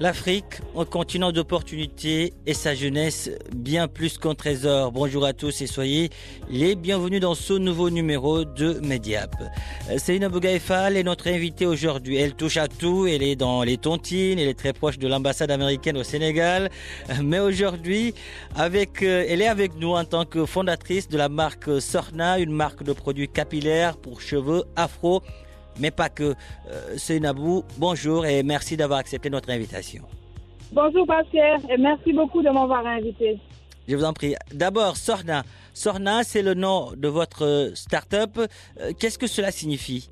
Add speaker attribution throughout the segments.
Speaker 1: L'Afrique, un continent d'opportunités et sa jeunesse bien plus qu'un trésor. Bonjour à tous et soyez les bienvenus dans ce nouveau numéro de Mediap. Céline Bougaïfal est notre invitée aujourd'hui. Elle touche à tout, elle est dans les tontines, elle est très proche de l'ambassade américaine au Sénégal. Mais aujourd'hui, avec, elle est avec nous en tant que fondatrice de la marque Sorna, une marque de produits capillaires pour cheveux afro mais pas que. Euh, Nabou, bonjour et merci d'avoir accepté notre invitation.
Speaker 2: Bonjour Bastien et merci beaucoup de m'avoir invité.
Speaker 1: Je vous en prie. D'abord, Sorna. Sorna, c'est le nom de votre start-up. Euh, Qu'est-ce que cela signifie?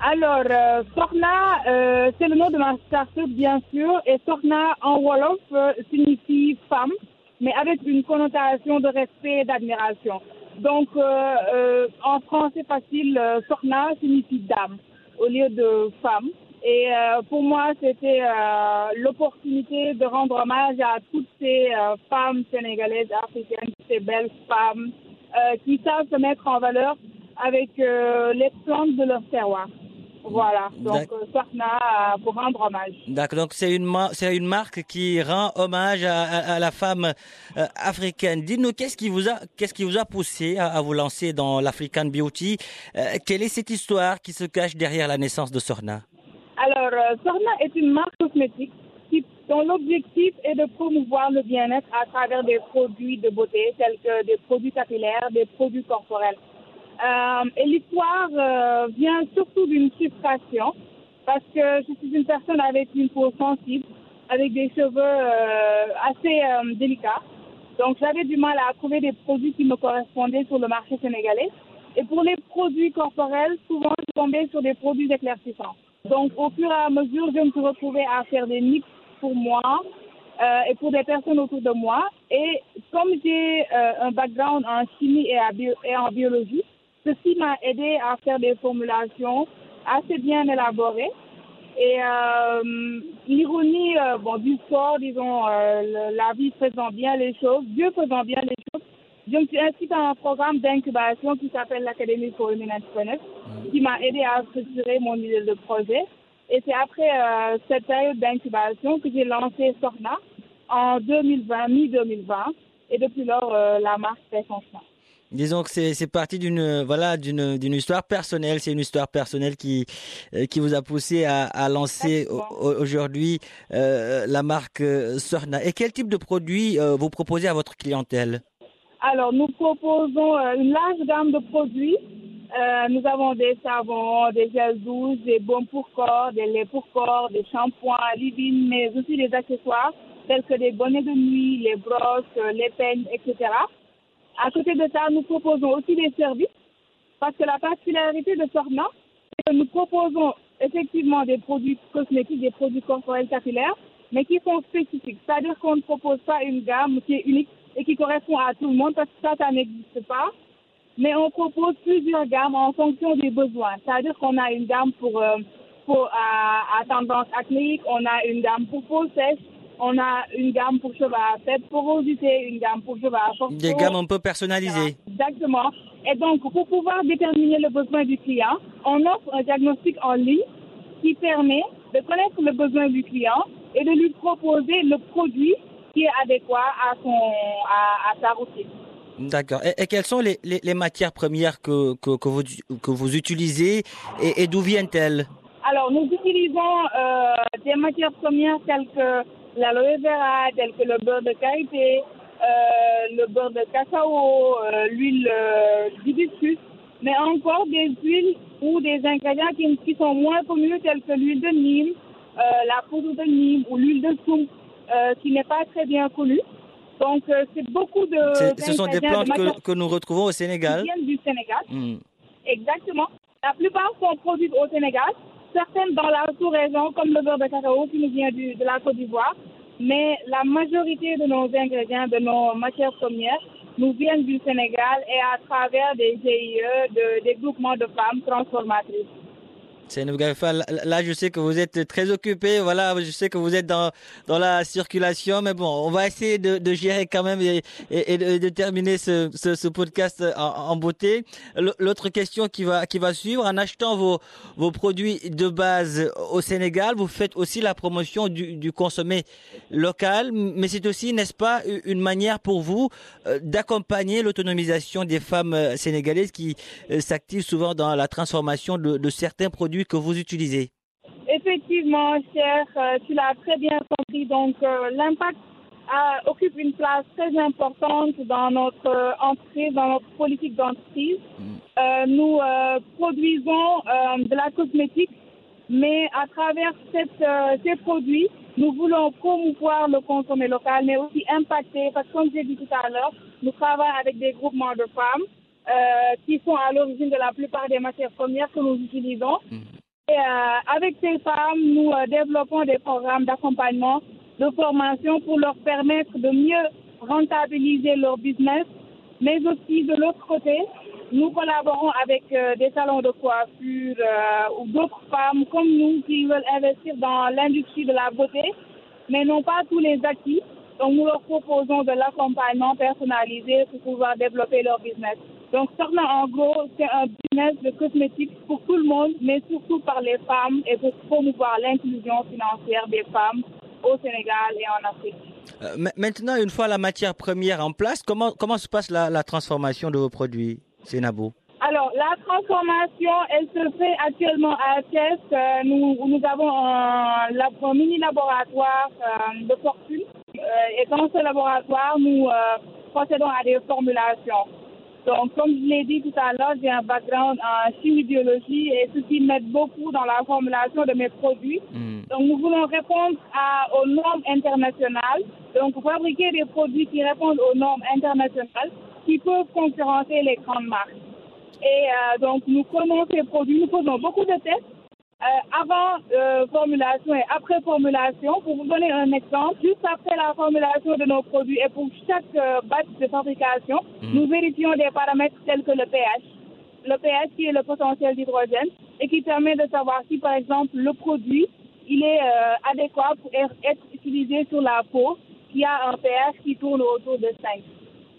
Speaker 2: Alors, euh, Sorna, euh, c'est le nom de ma start-up, bien sûr, et Sorna en Wolof euh, signifie femme, mais avec une connotation de respect et d'admiration. Donc, euh, euh, en français facile, euh, Sorna signifie dame au lieu de femme. Et euh, pour moi, c'était euh, l'opportunité de rendre hommage à toutes ces euh, femmes sénégalaises, africaines, ces belles femmes euh, qui savent se mettre en valeur avec euh, plantes de leur terroir. Voilà, donc euh, Sorna euh, pour rendre hommage.
Speaker 1: D'accord, donc c'est une, c'est une marque qui rend hommage à, à- à la femme euh, africaine. Dites-nous, qu'est-ce qui vous a, qu'est-ce qui vous a poussé à, à vous lancer dans l'African Beauty? Euh, Quelle est cette histoire qui se cache derrière la naissance de Sorna
Speaker 2: Alors, euh, Sorna est une marque cosmétique qui, dont l'objectif est de promouvoir le bien-être à travers des produits de beauté tels que des produits capillaires, des produits corporels. Euh, et l'histoire euh, vient surtout d'une frustration parce que je suis une personne avec une peau sensible, avec des cheveux euh, assez délicats. Donc j'avais du mal à trouver des produits qui me correspondaient sur le marché sénégalais. Et pour les produits corporels, souvent je tombais sur des produits éclaircissants. Donc au fur et à mesure, je me suis retrouvée à faire des mix pour moi et pour des personnes autour de moi. Et comme j'ai un background en chimie et en biologie, ceci m'a aidé à faire des formulations assez bien élaborées. Et euh, l'ironie euh, bon, du sport, disons, euh, le- la vie faisant bien les choses, Dieu faisant bien les choses, je me suis inscrite à un programme d'incubation qui s'appelle l'Académie for Women Entrepreneurs, qui m'a aidé à structurer mon idée de projet. Et c'est après euh, cette période d'incubation que j'ai lancé Sorna en 2020, mi-2020. Et depuis lors, euh, la marque fait son chemin.
Speaker 1: Disons que c'est, parti d'une voilà d'une, d'une histoire personnelle. C'est une histoire personnelle qui euh, qui vous a poussé à, à lancer aujourd'hui euh, la marque euh, Sorna. Et quel type de produit euh, vous proposez à votre clientèle?
Speaker 2: Alors, nous proposons une large gamme de produits. Euh, nous avons des savons, des gels douces, des baumes pour corps, des laits pour corps, des shampoings, livines, mais aussi des accessoires tels que des bonnets de nuit, les brosses, les peignes, etc. À côté de ça, nous proposons aussi des services parce que la particularité de Sorna, c'est que nous proposons effectivement des produits cosmétiques, des produits corporels capillaires, mais qui sont spécifiques. C'est-à-dire qu'on ne propose pas une gamme qui est unique et qui correspond à tout le monde parce que ça, ça n'existe pas. Mais on propose plusieurs gammes en fonction des besoins. C'est-à-dire qu'on a une gamme pour, euh, à, à tendance acnéique, on a une gamme pour peau sèche, on a une gamme pour cheveux à faible porosité, une gamme pour cheveux à
Speaker 1: Des gammes un peu personnalisées.
Speaker 2: Exactement. Et donc, pour pouvoir déterminer le besoin du client, on offre un diagnostic en ligne qui permet de connaître le besoin du client et de lui proposer le produit qui est adéquat à, son, à, à sa routine.
Speaker 1: D'accord. Et, et quelles sont les, les, les matières premières que, que, que, vous, que vous utilisez et, et d'où viennent-elles?
Speaker 2: Alors, nous utilisons euh, des matières premières telles que l'aloe vera, telles que le beurre de karité, euh, le beurre de cacao, euh, l'huile euh, d'hibiscus, mais encore des huiles ou des ingrédients qui, qui sont moins connus tels que l'huile de Nîmes, euh, la poudre de Nîmes ou l'huile de soum qui n'est pas très bien connue. Donc, c'est beaucoup de.
Speaker 1: Ce sont des plantes
Speaker 2: de
Speaker 1: que, nous retrouvons au
Speaker 2: qui
Speaker 1: Sénégal.
Speaker 2: viennent du Sénégal.
Speaker 1: Hmm.
Speaker 2: Exactement. La plupart sont produites au Sénégal, certaines dans la sous-région, comme le beurre de cacao qui nous vient de la Côte d'Ivoire. Mais la majorité de nos ingrédients, de nos matières premières, nous viennent du Sénégal et à travers des GIE, de- des groupements de femmes transformatrices.
Speaker 1: Là, je sais que vous êtes très occupé. Voilà, je sais que vous êtes dans dans la circulation, mais bon, on va essayer de, de gérer quand même et, et- et de, terminer ce, ce, ce podcast en, en beauté. L'autre question qui va qui va suivre, en achetant vos vos produits de base au Sénégal, vous faites aussi la promotion du, du consommé local, mais c'est aussi, n'est-ce pas, une manière pour vous euh, d'accompagner l'autonomisation des femmes euh, sénégalaises qui euh, s'activent souvent dans la transformation de, de certains produits que vous utilisez.
Speaker 2: Effectivement, cher, euh, tu l'as très bien compris. Donc, euh, l'impact euh, occupe une place très importante dans notre entreprise, dans notre politique d'entreprise. Euh, nous euh, produisons euh, de la cosmétique, mais à travers cette, ces produits, nous voulons promouvoir le consommé local, mais aussi impacter, parce que comme j'ai dit tout à l'heure, nous travaillons avec des groupements de femmes euh, qui sont à l'origine de la plupart des matières premières que nous utilisons. Et euh, avec ces femmes, nous euh, développons des programmes d'accompagnement, de formation pour leur permettre de mieux rentabiliser leur business. Mais aussi, de l'autre côté, nous collaborons avec des salons de coiffure ou d'autres femmes comme nous qui veulent investir dans l'industrie de la beauté, mais n'ont pas tous les acquis. Donc, nous leur proposons de l'accompagnement personnalisé pour pouvoir développer leur business. Donc, Sorna, en gros, c'est un business de cosmétiques pour tout le monde, mais surtout par les femmes et pour promouvoir l'inclusion financière des femmes au Sénégal et en Afrique.
Speaker 1: Euh, ma- maintenant, une fois la matière première en place, comment comment se passe la, la transformation de vos produits, Sénabo
Speaker 2: Alors, la transformation, elle se fait actuellement à Thiès. Euh, nous, nous avons un, lab- un mini laboratoire euh, de fortune. Euh, et dans ce laboratoire, nous procédons à des formulations. Donc, comme je l'ai dit tout à l'heure, j'ai un background en chimie biologie et ceci m'aide beaucoup dans la formulation de mes produits. Donc, nous voulons répondre à, aux normes internationales. Donc, fabriquer des produits qui répondent aux normes internationales qui peuvent concurrencer les grandes marques. Et euh, donc, nous prenons ces produits, nous faisons beaucoup de tests euh, avant euh, formulation et après formulation. Pour vous donner un exemple, juste après la formulation de nos produits et pour chaque euh, batch de fabrication, nous vérifions des paramètres tels que le pH. Le pH qui est le potentiel d'hydrogène et qui permet de savoir si, par exemple, le produit il est adéquat pour être utilisé sur la peau qui a un pH qui tourne autour de 5.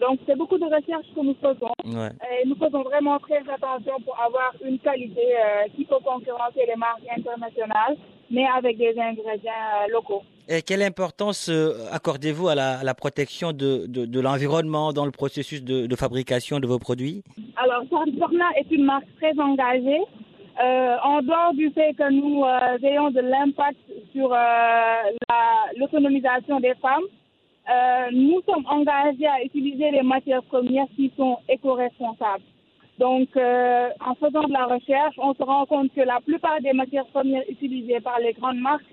Speaker 2: Donc, c'est beaucoup de recherches que nous faisons.
Speaker 1: Ouais.
Speaker 2: Et nous faisons vraiment très attention pour avoir une qualité euh, qui peut concurrencer les marques internationales, mais avec des ingrédients euh, locaux.
Speaker 1: Et quelle importance euh, accordez-vous à la, à la protection de, de, de l'environnement dans le processus de, de fabrication de vos produits?
Speaker 2: Alors, Sorna est une marque très engagée. En dehors du fait que nous ayons de l'impact sur la- l'autonomisation des femmes, euh, nous sommes engagés à utiliser les matières premières qui sont éco-responsables. Donc, euh, en faisant de la recherche, on se rend compte que la plupart des matières premières utilisées par les grandes marques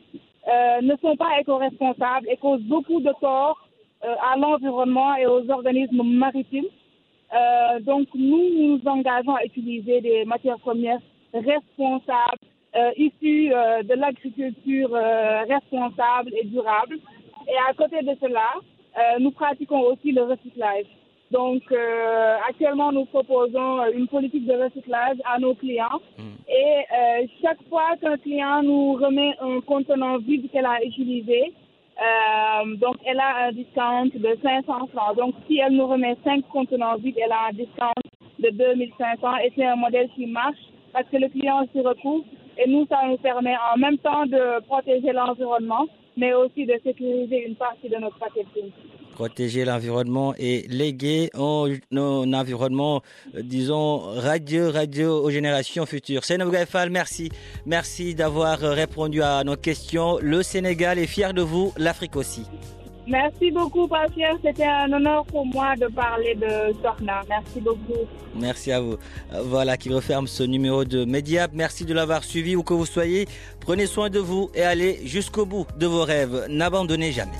Speaker 2: euh, ne sont pas éco-responsables et causent beaucoup de tort à l'environnement et aux organismes maritimes. Donc, nous nous engageons à utiliser des matières premières responsables, issues de l'agriculture responsable et durable. Et à côté de cela, euh, nous pratiquons aussi le recyclage. Donc, euh, actuellement, nous proposons une politique de recyclage à nos clients. Et euh, chaque fois qu'un client nous remet un contenant vide qu'elle a utilisé, donc elle a un discount de 500 francs. Donc, si elle nous remet 5 contenants vides, elle a un discount de 2500 et c'est un modèle qui marche parce que le client s'y retrouve et nous, ça nous permet en même temps de protéger l'environnement, mais aussi de sécuriser une partie de notre packaging.
Speaker 1: Protéger l'environnement et léguer un, environnement, euh, disons, radieux, radieux aux générations futures. Seynabou Gaïfal, merci. Merci d'avoir euh, répondu à nos questions. Le Sénégal est fier de vous, l'Afrique aussi.
Speaker 2: Merci beaucoup, Pascal. C'était un honneur pour moi de parler de Sorna. Merci beaucoup.
Speaker 1: Merci à vous. Euh, Voilà qui referme ce numéro de Mediap. Merci de l'avoir suivi où que vous soyez. Prenez soin de vous et allez jusqu'au bout de vos rêves. N'abandonnez jamais.